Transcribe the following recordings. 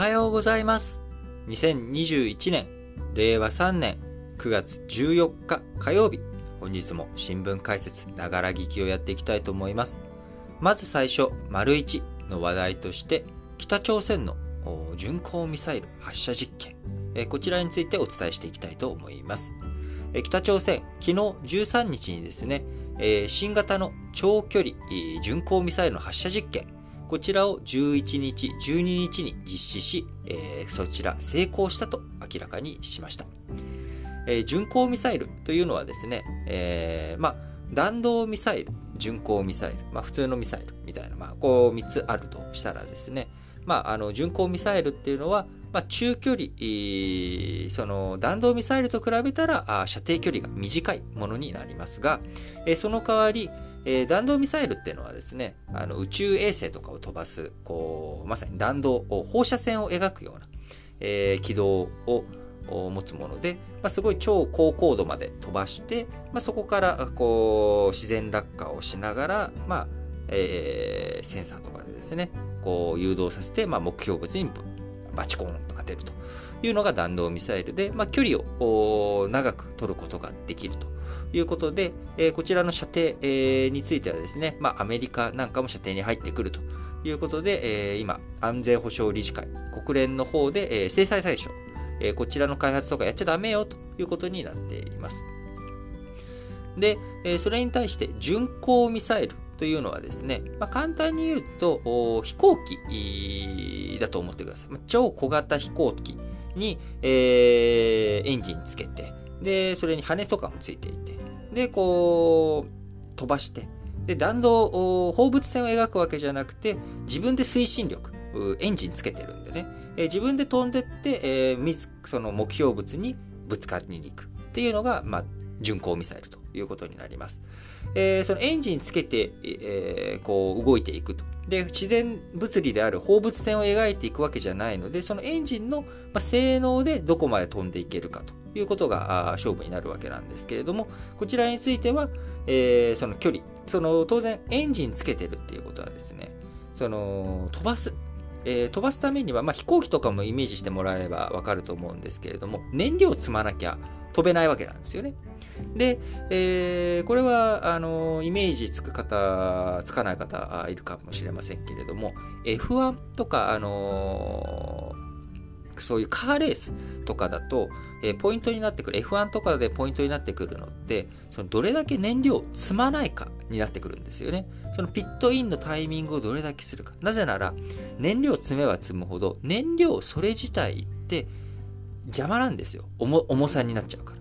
はようございます。2021年、令和3年9月14日火曜日、本日も新聞解説、ながら聞きをやっていきたいと思います。まず最初、丸1の話題として、北朝鮮の巡航ミサイル発射実験、えこちらについてお伝えしていきたいと思います。え北朝鮮、昨日13日にですね、え新型の長距離巡航ミサイルの発射実験、こちらを11日、12日に実施し、えーそちら成功したと明らかにしました。えー巡航ミサイルというのはですね、えーまあ、弾道ミサイル、巡航ミサイル、まあ、普通のミサイルみたいな、まあ、こう3つあるとしたらですね、まあ、あの巡航ミサイルっていうのは、まあ、中距離、その弾道ミサイルと比べたら射程距離が短いものになりますが、その代わり、えー弾道ミサイルっていうのはですね、あの宇宙衛星とかを飛ばす、こう、まさに弾道、放射線を描くような、えー軌道を持つもので、まあ、すごい超高高度まで飛ばして、まあ、そこからこう自然落下をしながら、まあえーセンサーとかでですね、こう誘導させて、まあ、目標物にバチコーンと当てるというのが弾道ミサイルで、まあ、距離を長く取ることができるということで、えーこちらの射程、えーについてはですね、まあ、アメリカなんかも射程に入ってくるということで、えー今、安全保障理事会、国連の方で、えー制裁対象、えーこちらの開発とかやっちゃダメよということになっています。で、えーそれに対して巡航ミサイルというのはですね、まあ、簡単に言うと、飛行機だと思ってください。超小型飛行機に、えーエンジンつけて、で、それに羽とかもついていて、で、こう、飛ばして、で、弾道、放物線を描くわけじゃなくて、自分で推進力、エンジンつけてるんでね、えー自分で飛んでって、えーその目標物にぶつかりに行くっていうのが、まあ、巡航ミサイルということになります。えーそのエンジンつけて、えーこう動いていくと。で、自然物理である放物線を描いていくわけじゃないので、そのエンジンの性能でどこまで飛んでいけるかということが勝負になるわけなんですけれども、こちらについては、えーその距離、その当然エンジンつけてるっていうことはですね、その飛ばす、えー飛ばすためには、まあ、飛行機とかもイメージしてもらえばわかると思うんですけれども、燃料を積まなきゃ飛べないわけなんですよね。で、えーこれは、あの、イメージつく方、つかない方いるかもしれませんけれども、F1 とか、あのそういうカーレースとかだと、えーポイントになってくる、F1 とかでポイントになってくるのって、そのどれだけ燃料を積まないかになってくるんですよね。そのピットインのタイミングをどれだけするか。なぜなら、燃料を積めば積むほど、燃料それ自体って邪魔なんですよ。重さになっちゃうから。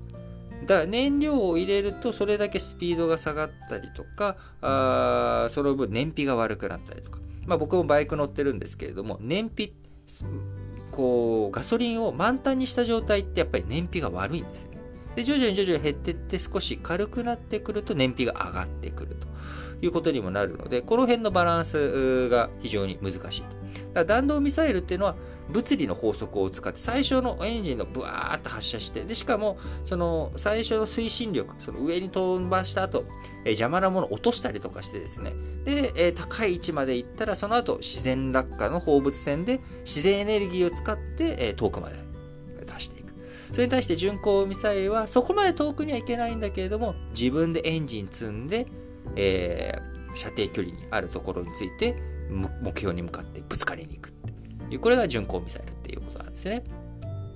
だ燃料を入れるとそれだけスピードが下がったりとか、あその分燃費が悪くなったりとか。まあ僕もバイク乗ってるんですけれども、燃費、こう、ガソリンを満タンにした状態ってやっぱり燃費が悪いんですよね。で、徐々に徐々に減ってって少し軽くなってくると燃費が上がってくるということにもなるので、この辺のバランスが非常に難しいと。だ弾道ミサイルっていうのは物理の法則を使って最初のエンジンのブワーッと発射して、で、しかもその最初の推進力、その上に飛ばした後、え邪魔なものを落としたりとかしてですね、で、え高い位置まで行ったらその後自然落下の放物線で自然エネルギーを使って、え遠くまで出していく。それに対して巡航ミサイルはそこまで遠くには行けないんだけれども、自分でエンジン積んで、えー射程距離にあるところについて、目標に向かってぶつかりに行くいう、これが巡航ミサイルっていうことなんですね。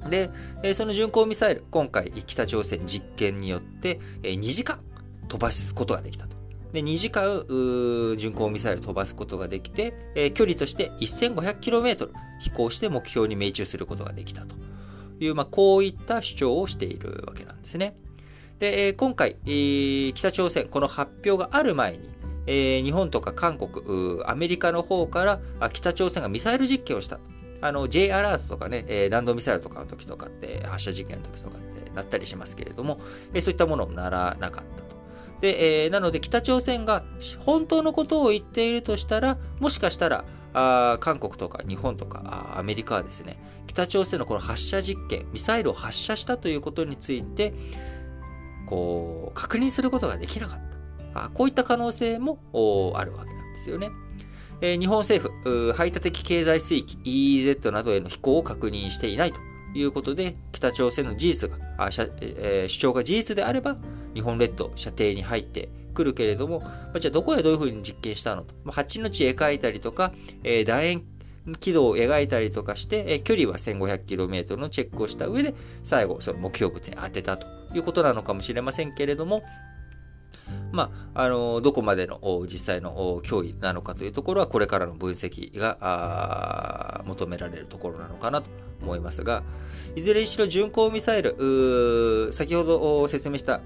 で、その巡航ミサイル、今回北朝鮮実験によって、えー2時間飛ばすことができたと。で、2時間、巡航ミサイル飛ばすことができて、えー距離として 1500km 飛行して目標に命中することができたという、まあ、こういった主張をしているわけなんですね。で、えー今回、えー北朝鮮、この発表がある前に、えー日本とか韓国、アメリカの方から北朝鮮がミサイル実験をした。あの、J アラートとかね、えー弾道ミサイルとかの時とかって、発射実験の時とかってなったりしますけれども、えーそういったものをならなかったと。で、えーなので北朝鮮が本当のことを言っているとしたら、もしかしたら、あ韓国とか日本とかアメリカはですね、北朝鮮のこの発射実験、ミサイルを発射したということについて、こう、確認することができなかった。こういった可能性もあるわけなんですよね。日本政府、排他的経済水域 EEZ などへの飛行を確認していないということで、北朝鮮の事実が、主張が事実であれば、日本列島、射程に入ってくるけれども、じゃあどこでどういうふうに実験したのと。まあ、8の地描いたりとか、楕円軌道を描いたりとかして、距離は 1500km のチェックをした上で、最後、その目標物に当てたということなのかもしれませんけれども、まあ、あの、どこまでの実際の脅威なのかというところは、これからの分析が求められるところなのかなと思いますが、いずれにしろ巡航ミサイル、先ほど説明した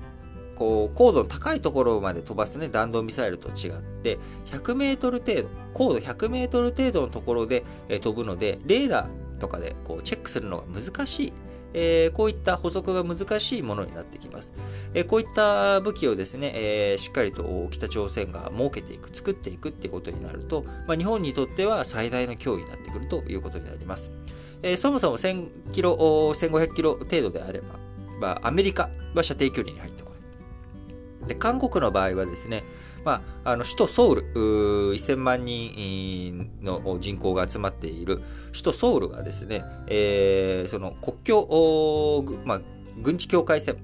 こう、高度の高いところまで飛ばすね、弾道ミサイルと違って、100メートル程度、高度100メートル程度のところで、え飛ぶので、レーダーとかでこうチェックするのが難しい。えー、こういった補足が難しいものになってきます。えー、こういった武器をですね、えー、しっかりと北朝鮮が設けていく、作っていくっていうことになると、まあ、日本にとっては最大の脅威になってくるということになります。えそもそも1000キロ、1500キロ程度であれば、まあ、アメリカは射程距離に入ってこないで、韓国の場合はですね、まあ、あの首都ソウル、1000万人の人口が集まっている首都ソウルがですね、えー、その国境、まあ、軍事境界線、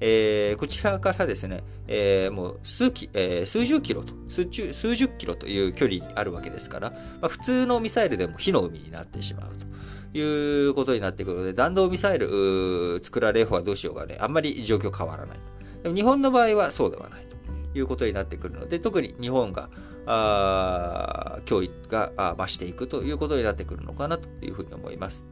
えー、こちらからですね、えー、もう数キ、えー、数十キロと数十、数十キロという距離にあるわけですから、まあ、普通のミサイルでも火の海になってしまうと。いうことになってくるので、弾道ミサイル作られる方はどうしようがね、あんまり状況変わらない。でも日本の場合はそうではないいうことになってくるので、特に日本が、あ脅威が増していくということになってくるのかなというふうに思います。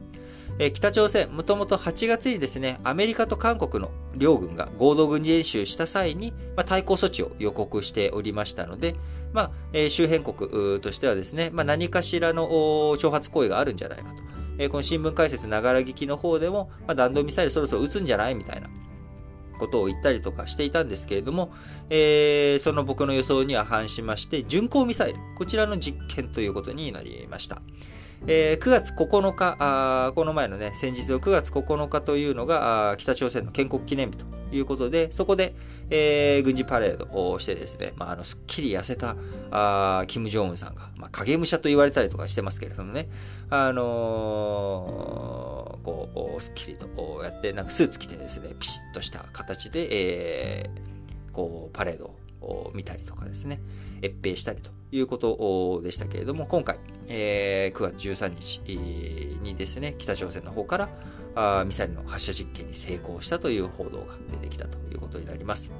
え北朝鮮、もともと8月にですね、アメリカと韓国の両軍が合同軍事演習した際に、まあ、対抗措置を予告しておりましたので、まあえ、周辺国としてはですね、まあ、何かしらの挑発行為があるんじゃないかと。え、この新聞解説ながら聞きの方でも、ま、弾道ミサイルそろそろ撃つんじゃないみたいなことを言ったりとかしていたんですけれども、えー、その僕の予想には反しまして、巡航ミサイル、こちらの実験ということになりました。えー、9月9日あ、この前のね、先日の9月9日というのが、北朝鮮の建国記念日ということで、そこで、えー、軍事パレードをしてですね、まあ、あの、すっきり痩せた、あキム・ジョンウンさんが、まあ、影武者と言われたりとかしてますけれどもね、あのー、こう、すっきりとこうやって、なんかスーツ着てですね、ピシッとした形で、えー、こう、パレードを見たりとかですね、越兵したりということでしたけれども、今回、えー、9月13日にですね、北朝鮮の方からあミサイルの発射実験に成功したという報道が出てきたということになります。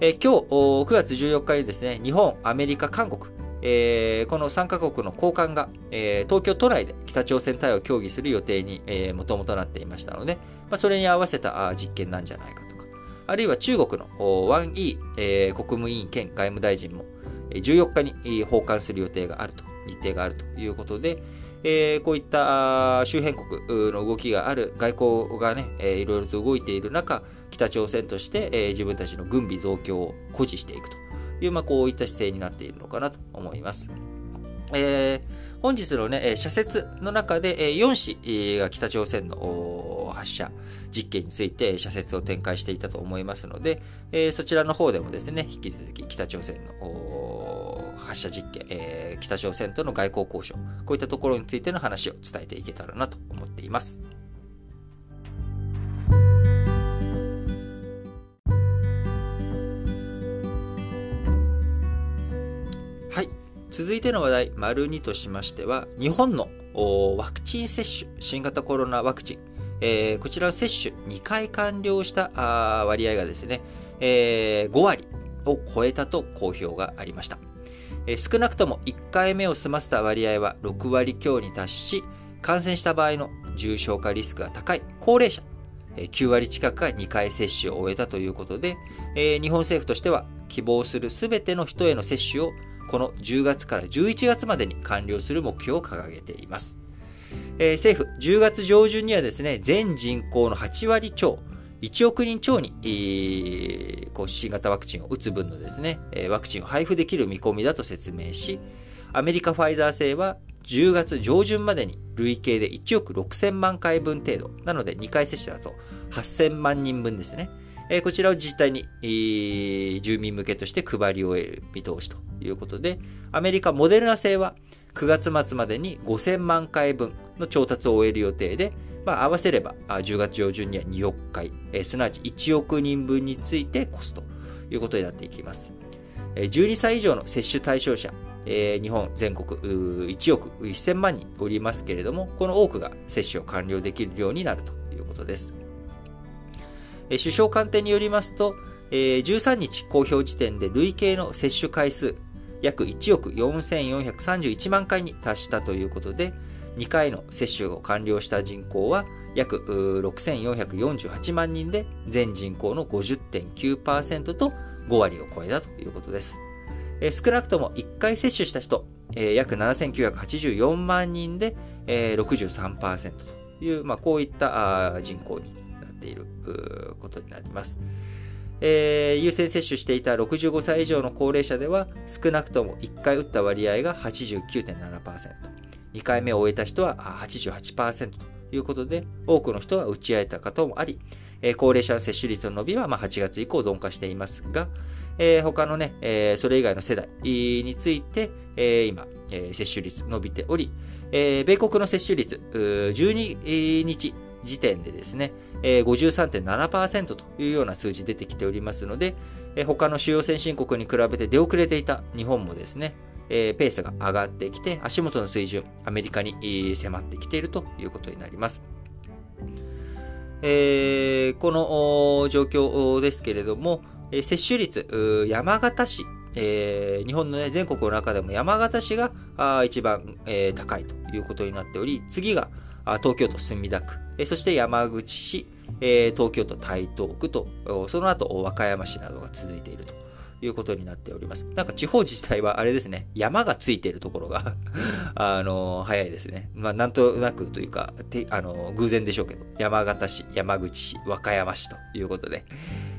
えー、今日9月14日にですね、日本、アメリカ、韓国、えー、この3カ国の高官が、えー、東京都内で北朝鮮対応を協議する予定に、もともとなっていましたので、まあ、それに合わせた実験なんじゃないかとか、あるいは中国のワン・イー、えー、国務委員兼外務大臣も14日に訪韓する予定があると、日程があるということで、えー、こういった周辺国の動きがある外交がね、えー、いろいろと動いている中、北朝鮮として、えー、自分たちの軍備増強を誇示していくという、まあ、こういった姿勢になっているのかなと思います。えー、本日のね、社説の中で、4紙が北朝鮮の発射実験について社説を展開していたと思いますのでえ、そちらの方でもですね、引き続き北朝鮮の発射実験、えー、北朝鮮との外交交渉、こういったところについての話を伝えていけたらなと思っています。はい。続いての話題、丸2としましては、日本のワクチン接種、新型コロナワクチン、えー、こちらの接種2回完了した割合がですね、えー、5割を超えたと公表がありました。少なくとも1回目を済ませた割合は6割強に達し、感染した場合の重症化リスクが高い高齢者、9割近くが2回接種を終えたということで、日本政府としては希望するすべての人への接種をこの10月から11月までに完了する目標を掲げています。政府、10月上旬にはですね、全人口の8割超、1億人超に、えー、こう新型ワクチンを打つ分のですね、ワクチンを配布できる見込みだと説明し、アメリカファイザー製は10月上旬までに累計で1億6000万回分程度。なので2回接種だと8000万人分ですね。えこちらを自治体に、え住民向けとして配り終える見通しということで、アメリカモデルナ製は9月末までに5000万回分の調達を終える予定で、まあ、合わせれば10月上旬には2億回、えすなわち1億人分について越すということになっていきます。12歳以上の接種対象者、えー、日本全国1億1000万人おりますけれども、この多くが接種を完了できるようになるということです。えー、首相官邸によりますと、えー、13日公表時点で累計の接種回数約1億4431万回に達したということで、2回の接種を完了した人口は約6448万人で、全人口の50.9%と5割を超えたということです。えー、少なくとも1回接種した人、えー、約7984万人で、えー、63%という、まあ、こういった人口になっていることになります。えー、優先接種していた65歳以上の高齢者では、少なくとも1回打った割合が89.7%、2回目を終えた人は88%ということで、多くの人は打ち会えた方もあり、え高齢者の接種率の伸びはま8月以降鈍化していますが、えー、他のね、えー、それ以外の世代について、えー、今、え、接種率伸びており、え、米国の接種率、12日時点でですね、えー、53.7%というような数字出てきておりますので、えー、他の主要先進国に比べて出遅れていた日本もですね、えー、ペースが上がってきて、足元の水準、アメリカに迫ってきているということになります。えー、この状況ですけれども、接種率、山形市、えー、日本の、ね、全国の中でも山形市が一番、えー、高いということになっており、次が東京都墨田区、え、そして山口市、え、東京都台東区と、その後和歌山市などが続いているということになっております。なんか地方自治体はあれですね、山がついているところが あの、早いですね。まあ、なんとなくというか、てあの、偶然でしょうけど、山形市、山口市、和歌山市ということで、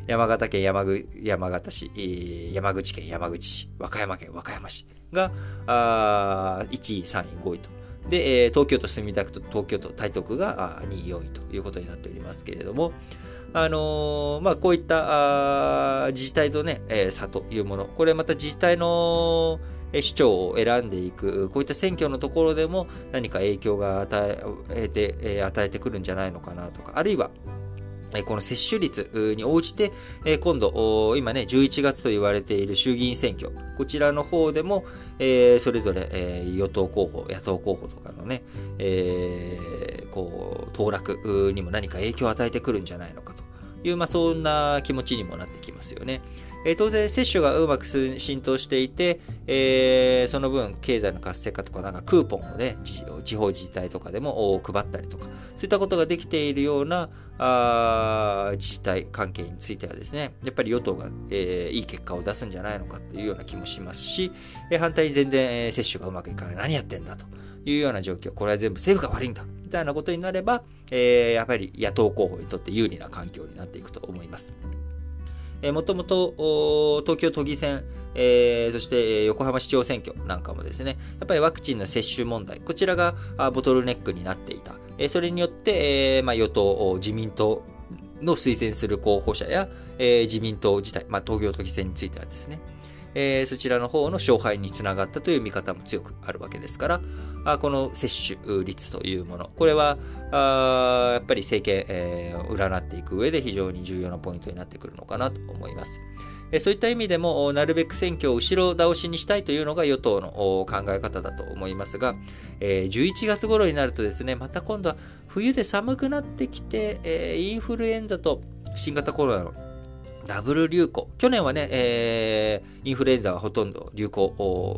山形県山口山形市、山口県山口市、和歌山県和歌山市が、あ1位、3位、5位と。で、東京都墨田区と東京都台東区が2位、4位ということになっておりますけれども、あのー、まあ、こういった自治体とね、えー、差というもの、これまた自治体の市長を選んでいく、こういった選挙のところでも何か影響が与えて、与えてくるんじゃないのかなとか、あるいは、この接種率に応じて、今度、今ね、11月と言われている衆議院選挙、こちらの方でも、それぞれ与党候補、野党候補とかのね、こう、当落にも何か影響を与えてくるんじゃないのかという、まあ、そんな気持ちにもなってきますよね。え当然、接種がうまく浸透していて、えー、その分、経済の活性化とか、なんかクーポンをね、地方自治体とかでも配ったりとか、そういったことができているようなあ自治体関係についてはですね、やっぱり与党が、えー、いい結果を出すんじゃないのかというような気もしますし、えー、反対に全然、えー、接種がうまくいかない。何やってんだというような状況。これは全部政府が悪いんだ。みたいなことになれば、えー、やっぱり野党候補にとって有利な環境になっていくと思います。えー、もともと東京都議選、えー、そして横浜市長選挙なんかもですね、やっぱりワクチンの接種問題、こちらがボトルネックになっていた。えー、それによって、えーまあ、与党、自民党の推薦する候補者や、えー、自民党自体、まあ、東京都議選についてはですね、えー、そちらの方の勝敗につながったという見方も強くあるわけですから、あこの接種率というもの、これはあやっぱり政権、えー、占っていく上で非常に重要なポイントになってくるのかなと思います。そういった意味でも、なるべく選挙を後ろ倒しにしたいというのが与党の考え方だと思いますが、え11月頃になるとですね、また今度は冬で寒くなってきて、インフルエンザと新型コロナのダブル流行。去年はね、えー、インフルエンザはほとんど流行、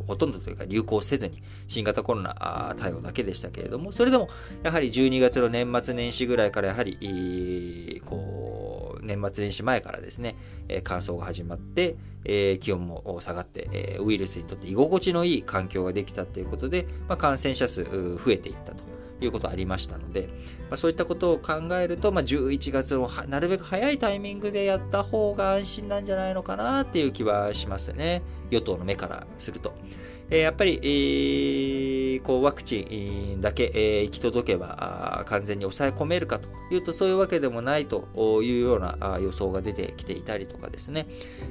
ほとんどというか流行せずに、新型コロナ対応だけでしたけれども、それでも、やはり12月の年末年始ぐらいからやはり、こう、年末年始前からですね、えー、乾燥が始まって、え、気温も下がって、え、ウイルスにとって居心地のいい環境ができたということで、まあ、感染者数増えていったと。いうことありましたので、まあ、そういったことを考えると、まあ、11月のなるべく早いタイミングでやった方が安心なんじゃないのかなっていう気はしますね。与党の目からすると。えー、やっぱり、えー、こうワクチンだけ、えー、行き届けば完全に抑え込めるかというとそういうわけでもないというような予想が出てきていたりとかですね、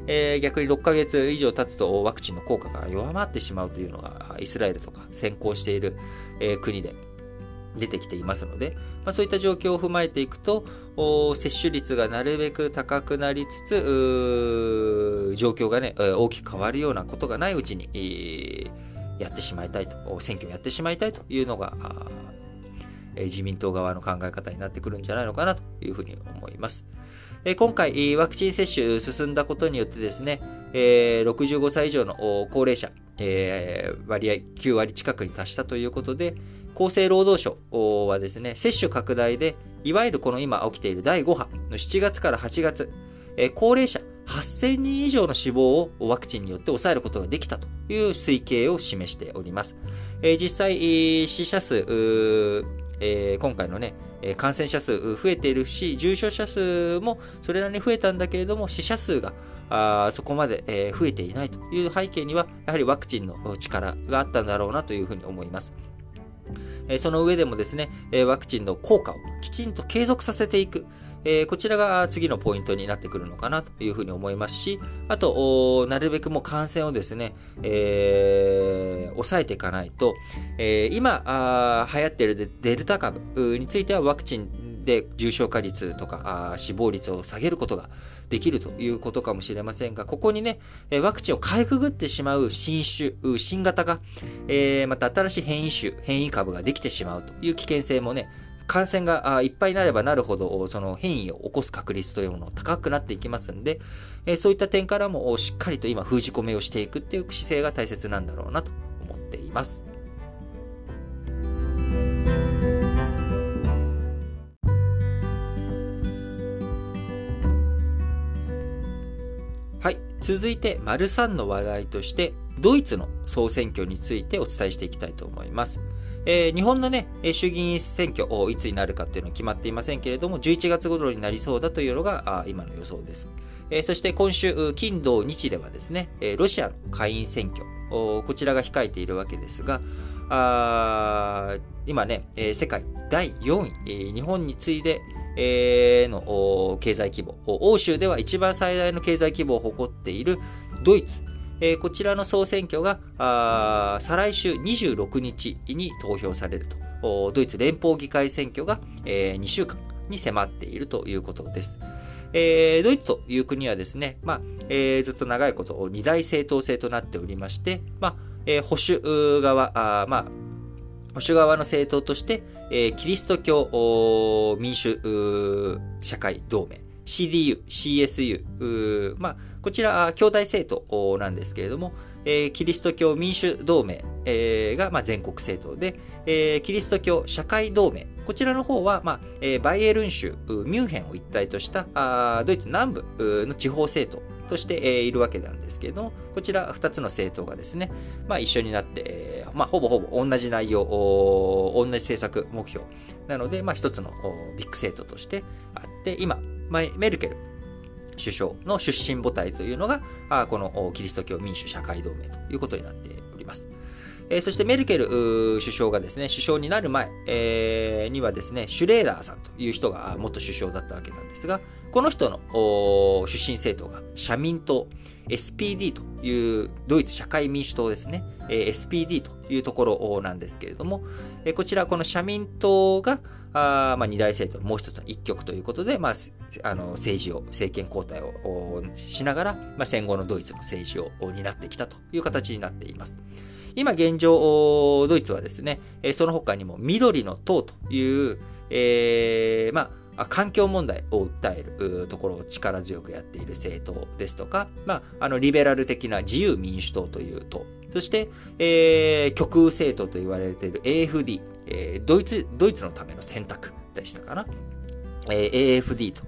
えー、逆に6ヶ月以上経つとワクチンの効果が弱まってしまうというのがイスラエルとか先行している、えー、国で出てきていますので、まあ、そういった状況を踏まえていくと、接種率がなるべく高くなりつつ、状況がね、大きく変わるようなことがないうちに、やってしまいたいと、選挙をやってしまいたいというのが、自民党側の考え方になってくるんじゃないのかなというふうに思います。今回、ワクチン接種進んだことによってですね、65歳以上の高齢者、割合9割近くに達したということで、厚生労働省はですね、接種拡大で、いわゆるこの今起きている第5波の7月から8月、え高齢者8000人以上の死亡をワクチンによって抑えることができたという推計を示しております。え実際、死者数、え今回のね、感染者数増えているし、重症者数もそれなりに増えたんだけれども、死者数があそこまで、増えていないという背景には、やはりワクチンの力があったんだろうなというふうに思います。その上でもですね、ワクチンの効果をきちんと継続させていく。こちらが次のポイントになってくるのかなというふうに思いますし、あと、なるべくも感染をですね、えー、抑えていかないと、今、流行っているデルタ株についてはワクチンで重症化率とか死亡率を下げることができるということかもしれませんが、ここにね、ワクチンをかいくぐってしまう新種、新型が、えー、また新しい変異種、変異株ができてしまうという危険性もね、感染がいっぱいになればなるほど、その変異を起こす確率というもの高くなっていきますんで、そういった点からもしっかりと今封じ込めをしていくっていう姿勢が大切なんだろうなと思っています。続いて、丸3の話題として、ドイツの総選挙についてお伝えしていきたいと思います。えー、日本のね、衆議院選挙、いつになるかっていうのは決まっていませんけれども、11月頃になりそうだというのが今の予想です。えー、そして今週、金土日ではですね、ロシアの下院選挙、こちらが控えているわけですが、あ今ね、世界第4位、日本に次いで、えー、の経済規模、欧州では一番最大の経済規模を誇っているドイツ、えー、こちらの総選挙が再来週26日に投票されると、ドイツ連邦議会選挙が、えー、2週間に迫っているということです。えー、ドイツという国はですね、まあえー、ずっと長いこと二大政党制となっておりまして、まあえー、保守側、まあ、保守側の政党として、えー、キリスト教民主社会同盟、CDU、CSU、まあ、こちら、兄弟政党なんですけれども、えー、キリスト教民主同盟、えー、が、まあ、全国政党で、えー、キリスト教社会同盟、こちらの方は、まあ、バイエルン州、ミュンヘンを一体としたあドイツ南部の地方政党として、いるわけなんですけど、こちら2つの政党がですね、まあ、一緒になって、まあ、ほぼほぼ同じ内容、同じ政策目標なので、まあ、一つのビッグ政党としてあって、今、メルケル首相の出身母体というのが、このキリスト教民主社会同盟ということになっております。えー、そしてメルケル首相がですね、首相になる前、えー、にはですね、シュレーダーさんという人が元首相だったわけなんですが、この人の出身政党が社民党、SPD というドイツ社会民主党ですね、えー、SPD というところなんですけれども、えー、こちらこの社民党があまあ、二大政党もう一つの一極ということで、まあ、あの政治を、政権交代をしながら、まあ、戦後のドイツの政治を担ってきたという形になっています。今現状、ドイツはですね、その他にも緑の党という、えー、まあ、環境問題を訴えるところを力強くやっている政党ですとか、まあ、あの、リベラル的な自由民主党という党、そして、えー、極右政党と言われている AFD、えー、ドイツ、ドイツのための選択でしたかな。えー、AFD と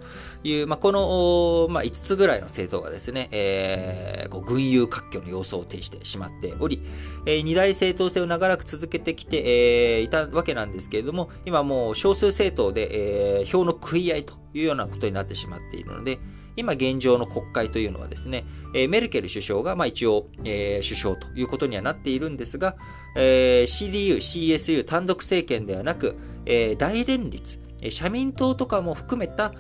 いう、まあ、この、まあ、5つぐらいの政党がですね、えー、こう群雄割拠の様相を呈してしまっており、えー、二大政党制を長らく続けてきて、えー、いたわけなんですけれども、今もう少数政党で、えー、票の食い合いというようなことになってしまっているので、今現状の国会というのはですね、えメルケル首相が、まあ、一応、え首相ということにはなっているんですが、え CDU、CSU 単独政権ではなく、え大連立、社民党とかも含めた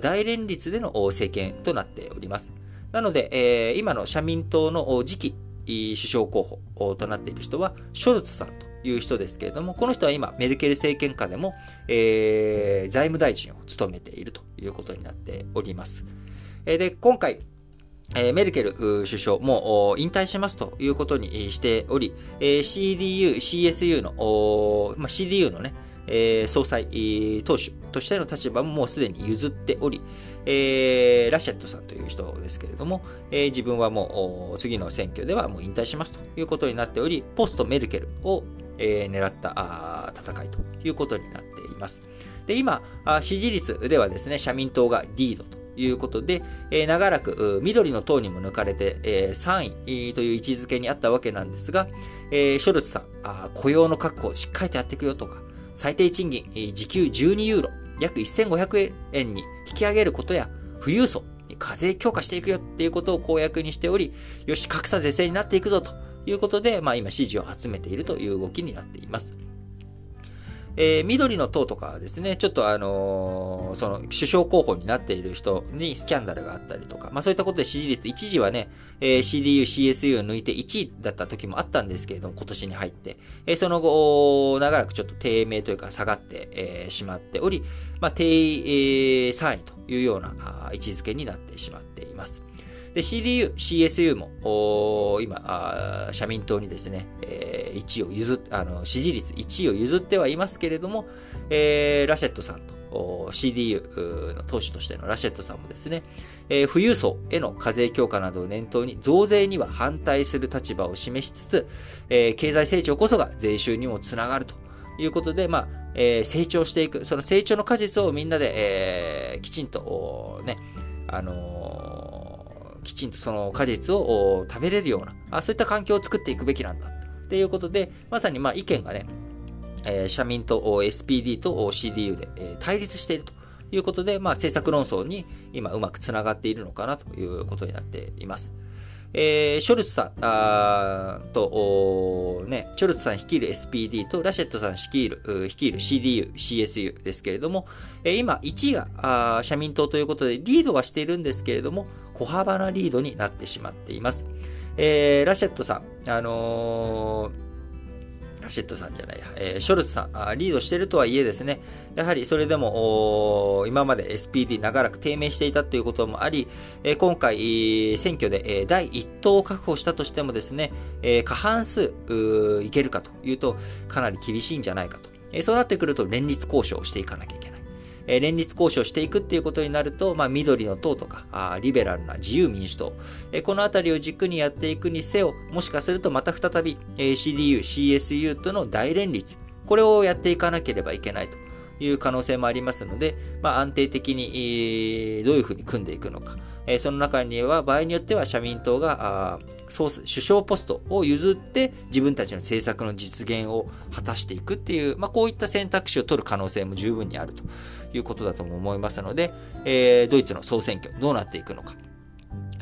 大連立での政権となっております。なので、今の社民党の次期首相候補となっている人は、ショルツさんという人ですけれども、この人は今、メルケル政権下でも、財務大臣を務めているということになっております。で、今回、えメルケル首相も引退しますということにしており、CDU、CSU の、ま CDU のね、え総裁、党首としての立場ももうすでに譲っており、えー、ラシェットさんという人ですけれども、えー、自分はもう次の選挙ではもう引退しますということになっており、ポストメルケルを、えー、狙った戦いということになっています。で、今、支持率ではですね、社民党がリードということで、えー、長らく緑の党にも抜かれて、えー、3位という位置づけにあったわけなんですが、えー、ショルツさん、雇用の確保をしっかりとやっていくよとか、最低賃金、時給12ユーロ、約1500円に引き上げることや、富裕層に課税強化していくよっていうことを公約にしており、よし、格差是正になっていくぞということで、まあ今支持を集めているという動きになっています。えー、緑の党とかはですね、ちょっとあのー、その、首相候補になっている人にスキャンダルがあったりとか、まあそういったことで支持率、一時はね、えー、CDU、CSU を抜いて1位だった時もあったんですけれども、今年に入って、えー、その後、長らくちょっと低迷というか下がって、えー、しまっており、まあ低、えー、3位というような位置づけになってしまっています。で、CDU、CSU も、今、社民党にですね、えー、1位を譲っ、あの、支持率1位を譲ってはいますけれども、えー、ラシェットさんと、CDU の党首としてのラシェットさんもですね、えー、富裕層への課税強化などを念頭に増税には反対する立場を示しつつ、えー、経済成長こそが税収にもつながるということで、まあ、えー、成長していく、その成長の果実をみんなで、えー、きちんと、ね、あのきちんとその果実を食べれるような、あそういった環境を作っていくべきなんだ。っていうことで、まさにまあ意見がね、えー、社民と SPD と CDU で、えー、対立しているということで、まあ政策論争に今うまくつながっているのかなということになっています。えー、ショルツさんあと、ね、ショルツさん率いる SPD とラシェットさん率いる、率いる CDU、CSU ですけれども、えー、今1位が社民党ということでリードはしているんですけれども、小幅なリードになってしまっています。えー、ラシェットさん、あのーラシェットさんじゃないや、えー、ショルツさんあ、リードしてるとはいえですね、やはりそれでも、今まで SPD 長らく低迷していたということもあり、えー、今回、選挙で、えー、第1党を確保したとしてもですね、えー、過半数いけるかというと、かなり厳しいんじゃないかと。えー、そうなってくると連立交渉をしていかなきゃいけない。え連立交渉していくっていうことになると、まあ、緑の党とか、あリベラルな自由民主党、えこのあたりを軸にやっていくにせよ、もしかするとまた再び、え CDU、CSU との大連立、これをやっていかなければいけないと。いう可能性もありますので、まあ、安定的に、どういうふうに組んでいくのか。その中には場合によっては社民党が首相ポストを譲って自分たちの政策の実現を果たしていくっていう、まあ、こういった選択肢を取る可能性も十分にあるということだとも思いますので、えー、ドイツの総選挙どうなっていくのか。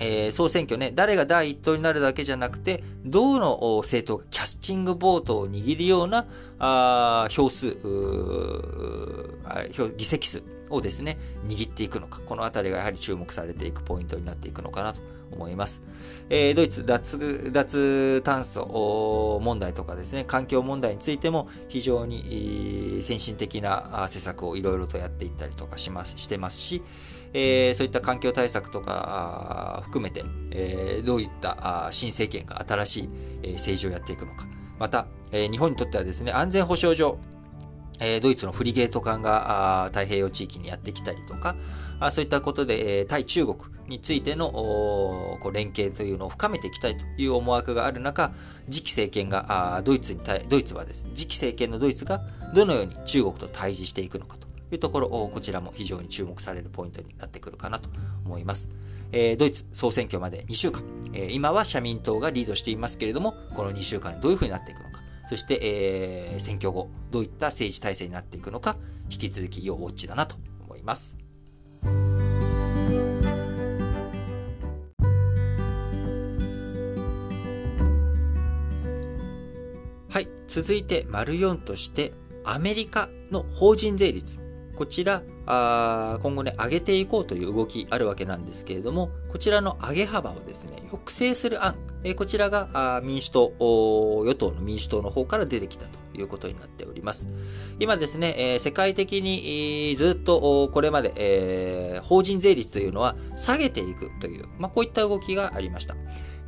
えー、総選挙ね、誰が第一党になるだけじゃなくて、どの政党がキャスチングボートを握るような、あ票数議席数をですね、握っていくのか。このあたりがやはり注目されていくポイントになっていくのかなと思います。えー、ドイツ脱、脱炭素問題とかですね、環境問題についても非常に先進的な施策をいろいろとやっていったりとかします、してますし、えー、そういった環境対策とか含めて、えー、どういった新政権が新しい政治をやっていくのか。また、えー、日本にとってはですね、安全保障上、えドイツのフリゲート艦が太平洋地域にやってきたりとか、あそういったことで、対中国についてのこう連携というのを深めていきたいという思惑がある中、次期政権が、あドイツに対、ドイツはですね、次期政権のドイツがどのように中国と対峙していくのかというところを、こちらも非常に注目されるポイントになってくるかなと思います。えー、ドイツ総選挙まで2週間、えー、今は社民党がリードしていますけれども、この2週間どういうふうになっていくのか、そして、えー、選挙後、どういった政治体制になっていくのか、引き続き要ウォッチだなと思います。はい、続いて、丸4として、アメリカの法人税率こちら、あ今後ね、上げていこうという動きあるわけなんですけれども、こちらの上げ幅をですね、抑制する案、えこちらが民主党、与党の民主党の方から出てきたということになっております。今ですね、え、世界的に、ずっとこれまで、え、法人税率というのは下げていくという、まあ、こういった動きがありました。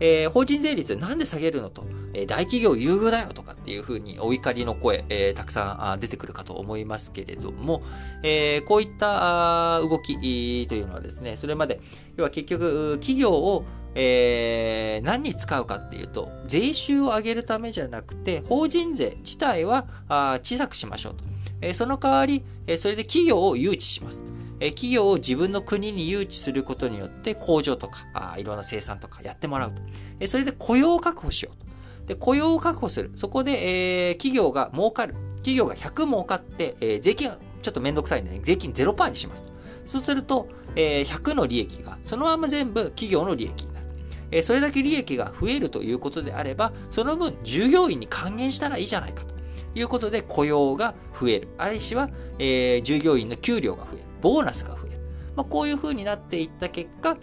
えー、法人税率なんで下げるのと、えー、大企業優遇だよとかっていうふうにお怒りの声、えー、たくさん出てくるかと思いますけれども、えこういった動きというのはですね、それまで、要は結局、企業をえー、何に使うかっていうと、税収を上げるためじゃなくて、法人税自体はあ小さくしましょうと。えー、その代わり、えー、それで企業を誘致します。え企業を自分の国に誘致することによって工場とか、あいろんな生産とかやってもらうと。えそれで雇用を確保しようと。で、雇用を確保する。そこで、えー、企業が儲かる。企業が100儲かって、えー、税金がちょっとめんどくさいんでね、税金0%にしますと。そうすると、えー、100の利益が、そのまま全部企業の利益になる。えー、それだけ利益が増えるということであれば、その分従業員に還元したらいいじゃないかということで雇用が増える。あるいは、えー、従業員の給料が増える。ボーナスが増える。まあ、こういう風になっていった結果、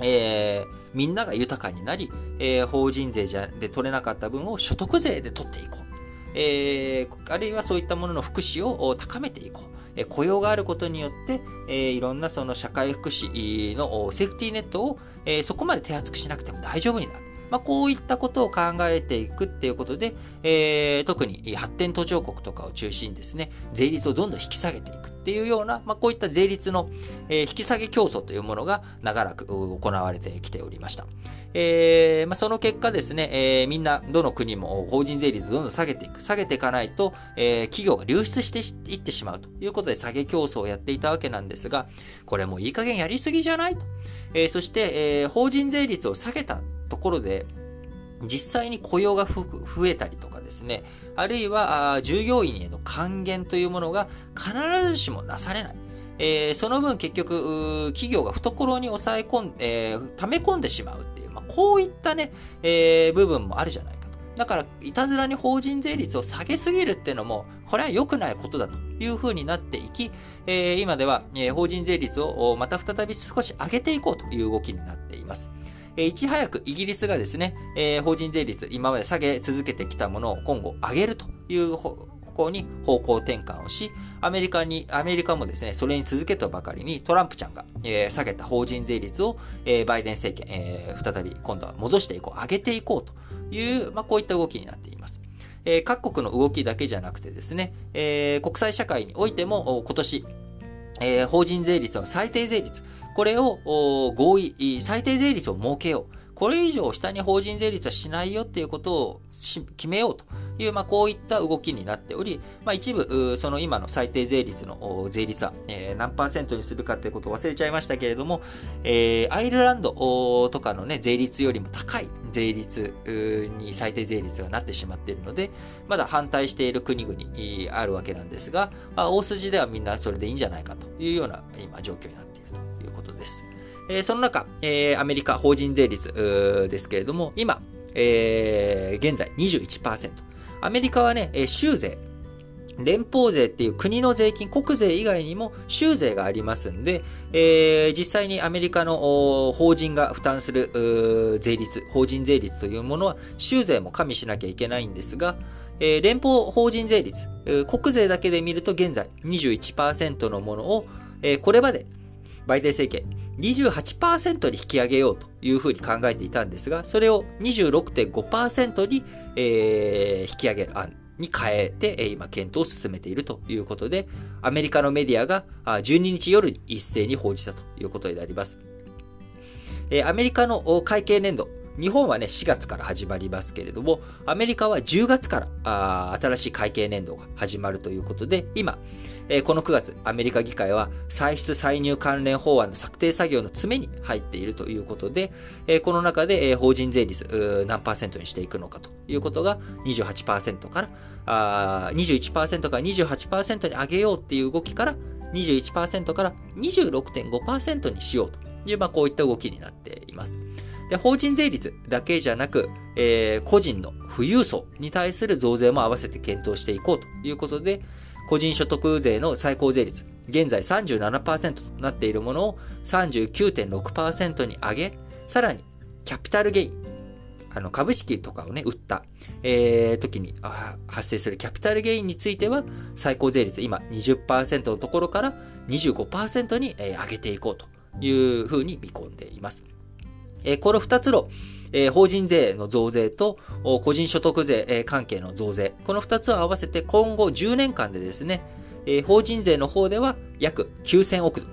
えー、みんなが豊かになり、えー、法人税じゃで取れなかった分を所得税で取っていこう。えー、あるいはそういったものの福祉を高めていこう。え雇用があることによって、えいろんなその社会福祉のセーフティーネットを、えそこまで手厚くしなくても大丈夫になる。まあ、こういったことを考えていくっていうことで、えー、特に発展途上国とかを中心にですね、税率をどんどん引き下げていくっていうような、まあ、こういった税率の、えー、引き下げ競争というものが長らく行われてきておりました。えー、まあ、その結果ですね、えー、みんな、どの国も法人税率をどんどん下げていく。下げていかないと、えー、企業が流出していってしまうということで下げ競争をやっていたわけなんですが、これもういい加減やりすぎじゃないと。えー、そして、えー、法人税率を下げたところで、実際に雇用が増えたりとかですね、あるいは従業員への還元というものが必ずしもなされない。えー、その分結局、企業が懐に抑え込んで、えー、溜め込んでしまうっていう、まあ、こういったね、えー、部分もあるじゃないかと。だから、いたずらに法人税率を下げすぎるっていうのも、これは良くないことだというふうになっていき、えー、今では、えー、法人税率をまた再び少し上げていこうという動きになっています。えいち早くイギリスがですね、えー、法人税率、今まで下げ続けてきたものを今後上げるという方向に方向転換をし、アメリカに、アメリカもですね、それに続けたばかりにトランプちゃんが、えー、下げた法人税率を、えー、バイデン政権、えー、再び今度は戻していこう、上げていこうという、まあ、こういった動きになっています。えー、各国の動きだけじゃなくてですね、えー、国際社会においても今年、えー、法人税率の最低税率、これを合意、最低税率を設けよう。これ以上下に法人税率はしないよっていうことを決めようという、まあ、こういった動きになっており、まあ、一部、その今の最低税率の税率は、え、何パーセントにするかっていうことを忘れちゃいましたけれども、えー、アイルランドとかのね、税率よりも高い税率に最低税率がなってしまっているので、まだ反対している国々あるわけなんですが、まあ、大筋ではみんなそれでいいんじゃないかというような今状況になっているということです。えー、その中、えー、アメリカ法人税率ですけれども、今、えー、現在21%。アメリカはね、州税、連邦税っていう国の税金、国税以外にも州税がありますんで、えー、実際にアメリカの法人が負担する税率、法人税率というものは州税も加味しなきゃいけないんですが、えー、連邦法人税率、国税だけで見ると現在21%のものを、えー、これまでバイデン政権28%に引き上げようというふうに考えていたんですが、それを26.5%に、えー、引き上げる案に変えて、今検討を進めているということで、アメリカのメディアが12日夜に一斉に報じたということになります。アメリカの会計年度、日本はね、4月から始まりますけれども、アメリカは10月から新しい会計年度が始まるということで、今、この9月、アメリカ議会は歳出歳入関連法案の策定作業の詰めに入っているということで、この中で、法人税率何パーセントにしていくのかということが28%から、あ21%から28%に上げようっていう動きから、21%から26.5%にしようという、まあ、こういった動きになっています。で、法人税率だけじゃなく、えー、個人の富裕層に対する増税も合わせて検討していこうということで、個人所得税の最高税率、現在37%となっているものを39.6%に上げ、さらにキャピタルゲイン、あの株式とかをね、売った、えー、時に発生するキャピタルゲインについては、最高税率、今20%のところから25%に、えー、上げていこうというふうに見込んでいます。えー、この2つの、えー、法人税の増税と個人所得税、え、関係の増税、この2つを合わせて今後10年間でですね、えー、法人税の方では約9000億ドル、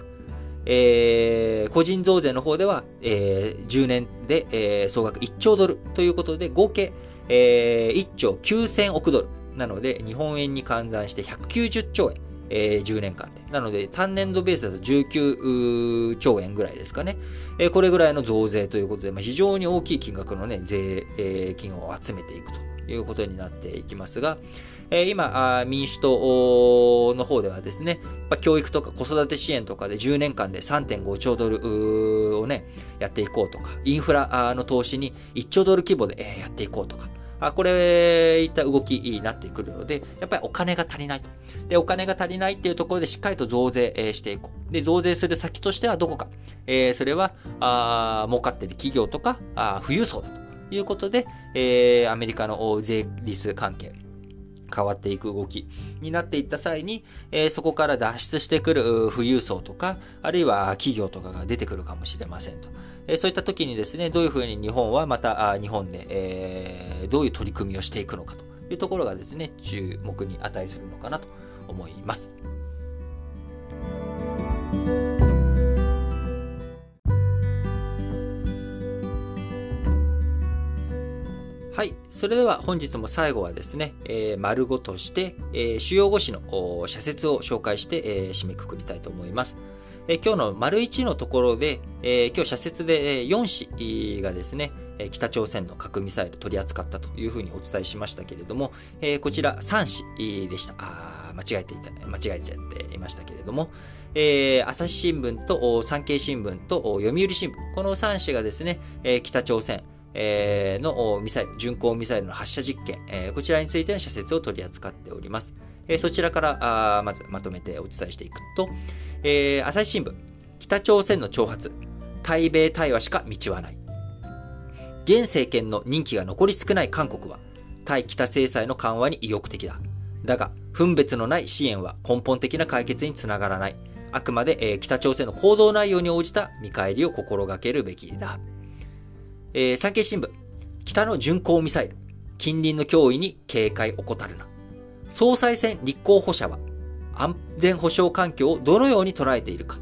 えー、個人増税の方では、えー、10年で、えー、総額1兆ドル。ということで、合計、えー、1兆9000億ドル。なので、日本円に換算して190兆円、えー、10年間で。なので、単年度ベースだと19兆円ぐらいですかね。えー、これぐらいの増税ということで、まあ、非常に大きい金額のね、税、え、金を集めていくということになっていきますが、え今、民主党の方ではですね、ま教育とか子育て支援とかで10年間で3.5兆ドルをね、やっていこうとか、インフラの投資に1兆ドル規模でやっていこうとか、あこれ、いった動きになってくるので、やっぱりお金が足りないと。で、お金が足りないっていうところでしっかりと増税していこう。で、増税する先としてはどこか。えー、それは、あ儲かってる企業とか、あ富裕層だということで、えー、アメリカの税率関係。変わっていく動きになっていった際に、えー、そこから脱出してくる富裕層とか、あるいは企業とかが出てくるかもしれませんと。え、そういった時にですね、どういうふうに日本はまた日本で、えー、どういう取り組みをしていくのかというところがですね、注目に値するのかなと思います。はい。それでは本日も最後はですね、えー、丸ごとして、えー、主要語詞の社説を紹介して、えー、締めくくりたいと思います。今日の丸1のところで、今日社説で4紙がですね、北朝鮮の核ミサイル取り扱ったというふうにお伝えしましたけれども、こちら3紙でした。あ間違えていた、間違えちゃっていましたけれども、えー、朝日新聞と産経新聞と読売新聞、この3紙がですね、北朝鮮、え、のミサイル、巡航ミサイルの発射実験、え、こちらについての社説を取り扱っております。え、そちらからあまずまとめてお伝えしていくと、えー、朝日新聞、北朝鮮の挑発、対米対話しか道はない。現政権の任期が残り少ない韓国は、対北制裁の緩和に意欲的だ。だが、分別のない支援は根本的な解決につながらない。あくまで、えー、北朝鮮の行動内容に応じた見返りを心がけるべきだ。えー、産経新聞、北の巡航ミサイル、近隣の脅威に警戒怠るな。総裁選立候補者は、安全保障環境をどのように捉えているか。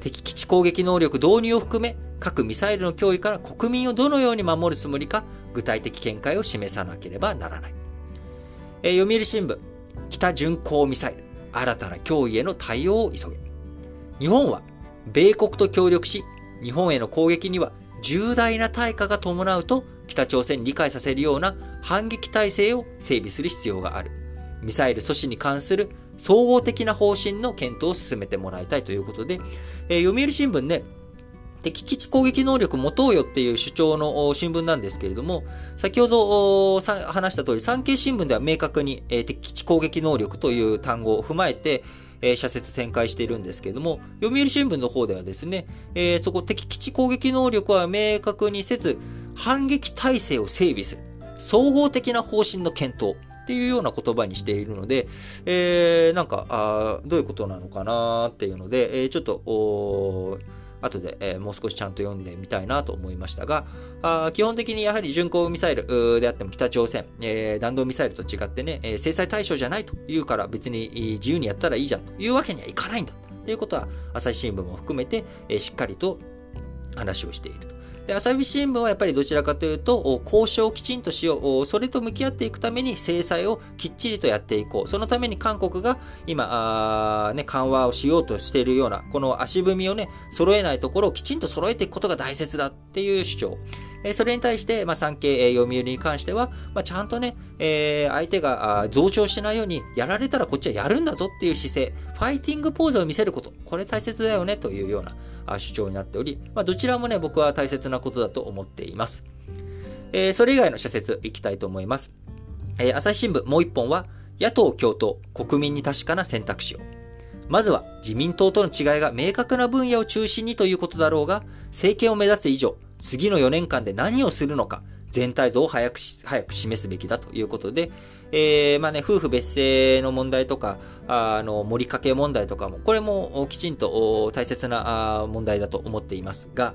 敵基地攻撃能力導入を含め、各ミサイルの脅威から国民をどのように守るつもりか、具体的見解を示さなければならない。えー、読売新聞、北巡航ミサイル、新たな脅威への対応を急げ。日本は、米国と協力し、日本への攻撃には重大な対価が伴うと北朝鮮に理解させるような反撃体制を整備する必要がある。ミサイル阻止に関する総合的な方針の検討を進めてもらいたいということで、えー、読売新聞ね、敵基地攻撃能力持とうよっていう主張の新聞なんですけれども、先ほど話した通り、産経新聞では明確に、えー、敵基地攻撃能力という単語を踏まえて、えー、社説展開しているんですけれども、読売新聞の方ではですね、えー、そこ敵基地攻撃能力は明確にせず、反撃体制を整備する。総合的な方針の検討。っていうような言葉にしているので、えー、なんか、あどういうことなのかなっていうので、えー、ちょっと、後で、えー、もう少しちゃんと読んでみたいなと思いましたが、あ基本的にやはり巡航ミサイルであっても北朝鮮、えー、弾道ミサイルと違ってね、え制裁対象じゃないというから別に自由にやったらいいじゃんというわけにはいかないんだということは、朝日新聞も含めて、えしっかりと話をしていると。で、朝日新聞はやっぱりどちらかというと、交渉をきちんとしよう。それと向き合っていくために制裁をきっちりとやっていこう。そのために韓国が今、ね、緩和をしようとしているような、この足踏みをね、揃えないところをきちんと揃えていくことが大切だっていう主張。えそれに対して、まあ、産経、読売に関しては、まあ、ちゃんとね、えー、相手が増長しないように、やられたらこっちはやるんだぞっていう姿勢、ファイティングポーズを見せること、これ大切だよねというようなあ主張になっており、まあ、どちらもね、僕は大切なことだと思っています。えー、それ以外の社説いきたいと思います。えー、朝日新聞もう一本は、野党共闘、国民に確かな選択肢を。まずは自民党との違いが明確な分野を中心にということだろうが、政権を目指す以上、次の4年間で何をするのか、全体像を早く早く示すべきだということで、えー、まあね、夫婦別姓の問題とか、あの、森家系問題とかも、これもきちんと大切な問題だと思っていますが、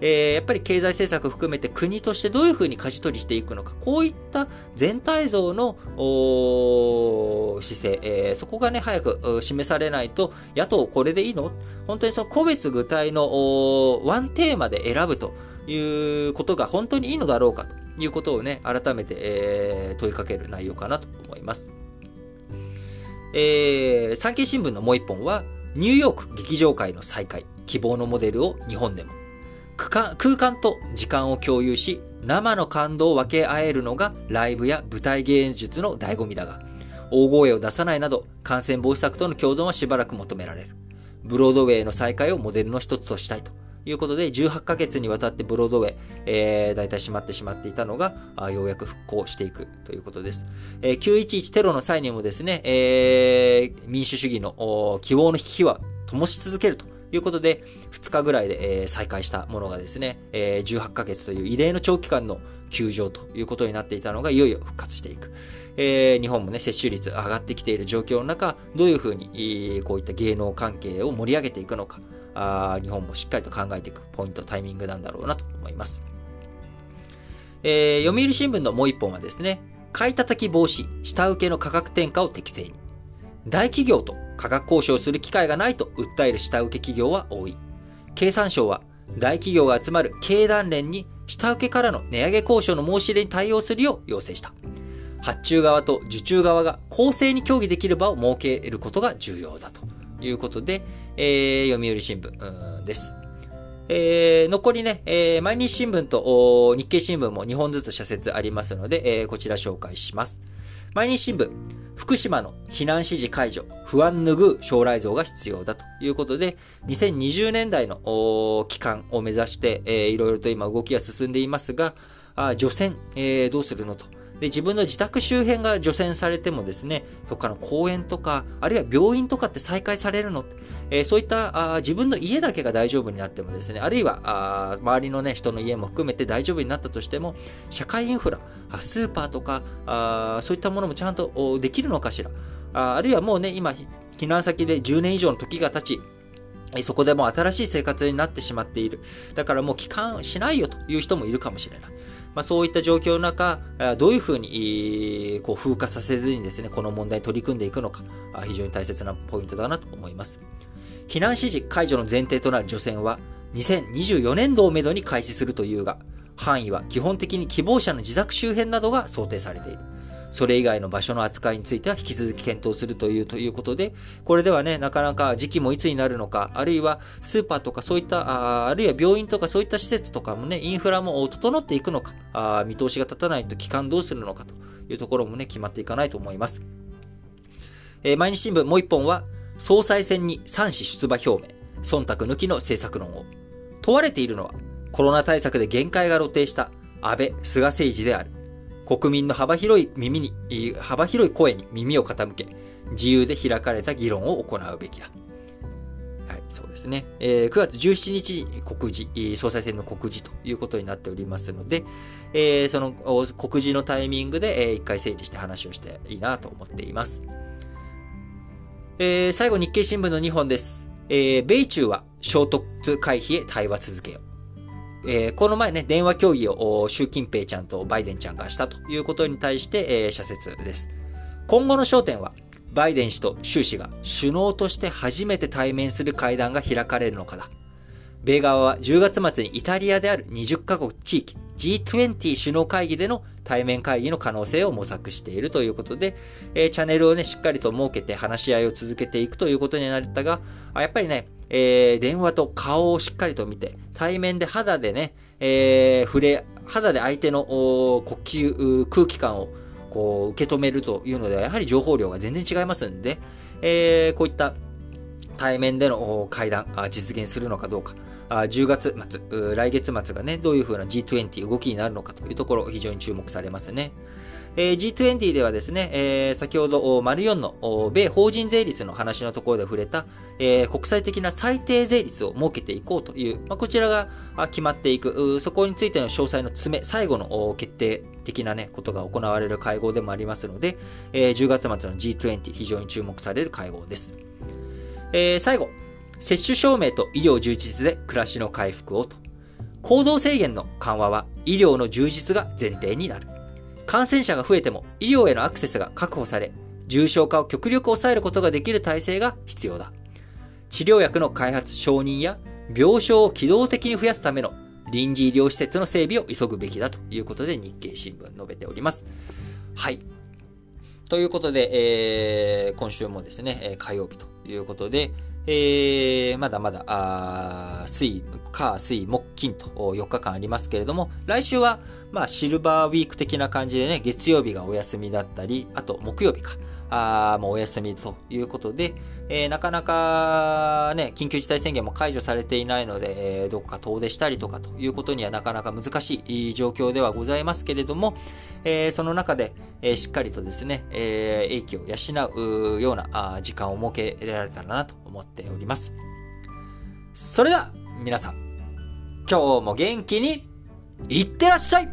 えー、やっぱり経済政策含めて国としてどういうふうに舵取りしていくのか、こういった全体像の姿勢、えー、そこがね、早く示されないと、野党これでいいの？本当にその個別具体のワンテーマで選ぶということが本当にいいのだろうかということをね、改めて、えー、問いかける内容かなと思います。えー、産経新聞のもう一本は、ニューヨーク劇場界の再開、希望のモデルを日本でも。空間と時間を共有し、生の感動を分け合えるのがライブや舞台芸術の醍醐味だが、大声を出さないなど感染防止策との共存はしばらく求められる。ブロードウェイの再開をモデルの一つとしたいとということで、18ヶ月にわたってブロードウェイ、えー、大体閉まってしまっていたのが、あようやく復興していくということです。えー、911テロの際にもですね、えー、民主主義の希望の火は灯し続けるということで、2日ぐらいで、えー、再開したものがですね、えー、18ヶ月という異例の長期間の休場ということになっていたのが、いよいよ復活していく。えー、日本もね、接種率上がってきている状況の中、どういうふうに、こういった芸能関係を盛り上げていくのか、あ日本もしっかりと考えていくポイント、タイミングなんだろうなと思います。えー、読売新聞のもう一本はですね、買い叩き防止、下請けの価格転嫁を適正に。大企業と価格交渉する機会がないと訴える下請け企業は多い。経産省は大企業が集まる経団連に下請けからの値上げ交渉の申し入れに対応するよう要請した。発注側と受注側が公正に協議できる場を設けることが重要だということで、えー、読売新聞です。えー、残りね、えー、毎日新聞と日経新聞も2本ずつ社説ありますので、えー、こちら紹介します。毎日新聞、福島の避難指示解除、不安拭う将来像が必要だということで、2020年代の期間を目指して、えー、いろいろと今動きが進んでいますが、あ除染、えー、どうするのとで、自分の自宅周辺が除染されてもですね、他の公園とか、あるいは病院とかって再開されるのえー、そういったあ自分の家だけが大丈夫になってもですね、あるいはあ周りのね、人の家も含めて大丈夫になったとしても、社会インフラ、スーパーとか、あそういったものもちゃんとできるのかしら。ああるいはもうね、今、避難先で10年以上の時が経ち、そこでもう新しい生活になってしまっている。だからもう帰還しないよという人もいるかもしれない。まあ、そういった状況の中、どういうふうにこう風化させずにですね、この問題に取り組んでいくのか、非常に大切なポイントだなと思います。避難指示解除の前提となる除染は、2024年度をめどに開始するというが、範囲は基本的に希望者の自宅周辺などが想定されている。それ以外の場所の扱いについては引き続き検討するという、ということで、これではね、なかなか時期もいつになるのか、あるいはスーパーとかそういった、ああるいは病院とかそういった施設とかもね、インフラも整っていくのか、あ見通しが立たないと期間どうするのかというところもね、決まっていかないと思います。えー、毎日新聞もう一本は、総裁選に3市出馬表明、忖度抜きの政策論を。問われているのは、コロナ対策で限界が露呈した安倍、菅政治である。国民の幅広い耳に、幅広い声に耳を傾け、自由で開かれた議論を行うべきだ。はい、そうですね。えー、9月17日に告示、総裁選の告示ということになっておりますので、えー、その告示のタイミングで、えー、一回整理して話をしていいなと思っています。えー、最後日経新聞の2本です。えー、米中は衝突回避へ対話続けよ。えー、この前ね、電話協議を習近平ちゃんとバイデンちゃんがしたということに対して、えー、社説です。今後の焦点は、バイデン氏と習氏が首脳として初めて対面する会談が開かれるのかだ。米側は10月末にイタリアである20カ国地域 G20 首脳会議での対面会議の可能性を模索しているということで、えー、チャンネルをね、しっかりと設けて話し合いを続けていくということになったが、あやっぱりね、えー、電話と顔をしっかりと見て、対面で肌でね、えー、触れ肌で相手の呼吸、空気感をこう受け止めるというのでは、やはり情報量が全然違いますんで、えー、こういった対面での会談、実現するのかどうか、10月末、来月末がね、どういう風な G20 動きになるのかというところ、非常に注目されますね。えー、G20 ではですね、えー、先ほど、丸4の米法人税率の話のところで触れた、えー、国際的な最低税率を設けていこうという、まあ、こちらが決まっていく、そこについての詳細の詰め、最後の決定的なね、ことが行われる会合でもありますので、えー、10月末の G20 非常に注目される会合です。えー、最後、接種証明と医療充実で暮らしの回復をと。行動制限の緩和は医療の充実が前提になる。感染者が増えても医療へのアクセスが確保され、重症化を極力抑えることができる体制が必要だ。治療薬の開発承認や病床を機動的に増やすための臨時医療施設の整備を急ぐべきだということで日経新聞述べております。はい。ということで、えー、今週もですね、火曜日ということで、えー、まだまだ、あ水、火、水、木、金と4日間ありますけれども、来週は、まあ、シルバーウィーク的な感じでね、月曜日がお休みだったり、あと木曜日か、あもうお休みということで、えー、なかなかね、緊急事態宣言も解除されていないので、えー、どこか遠出したりとかということにはなかなか難しい状況ではございますけれども、えー、その中で、え、しっかりとですね、えー、英気を養うようなあ時間を設けられたらなと思っております。それでは、皆さん、今日も元気にいってらっしゃい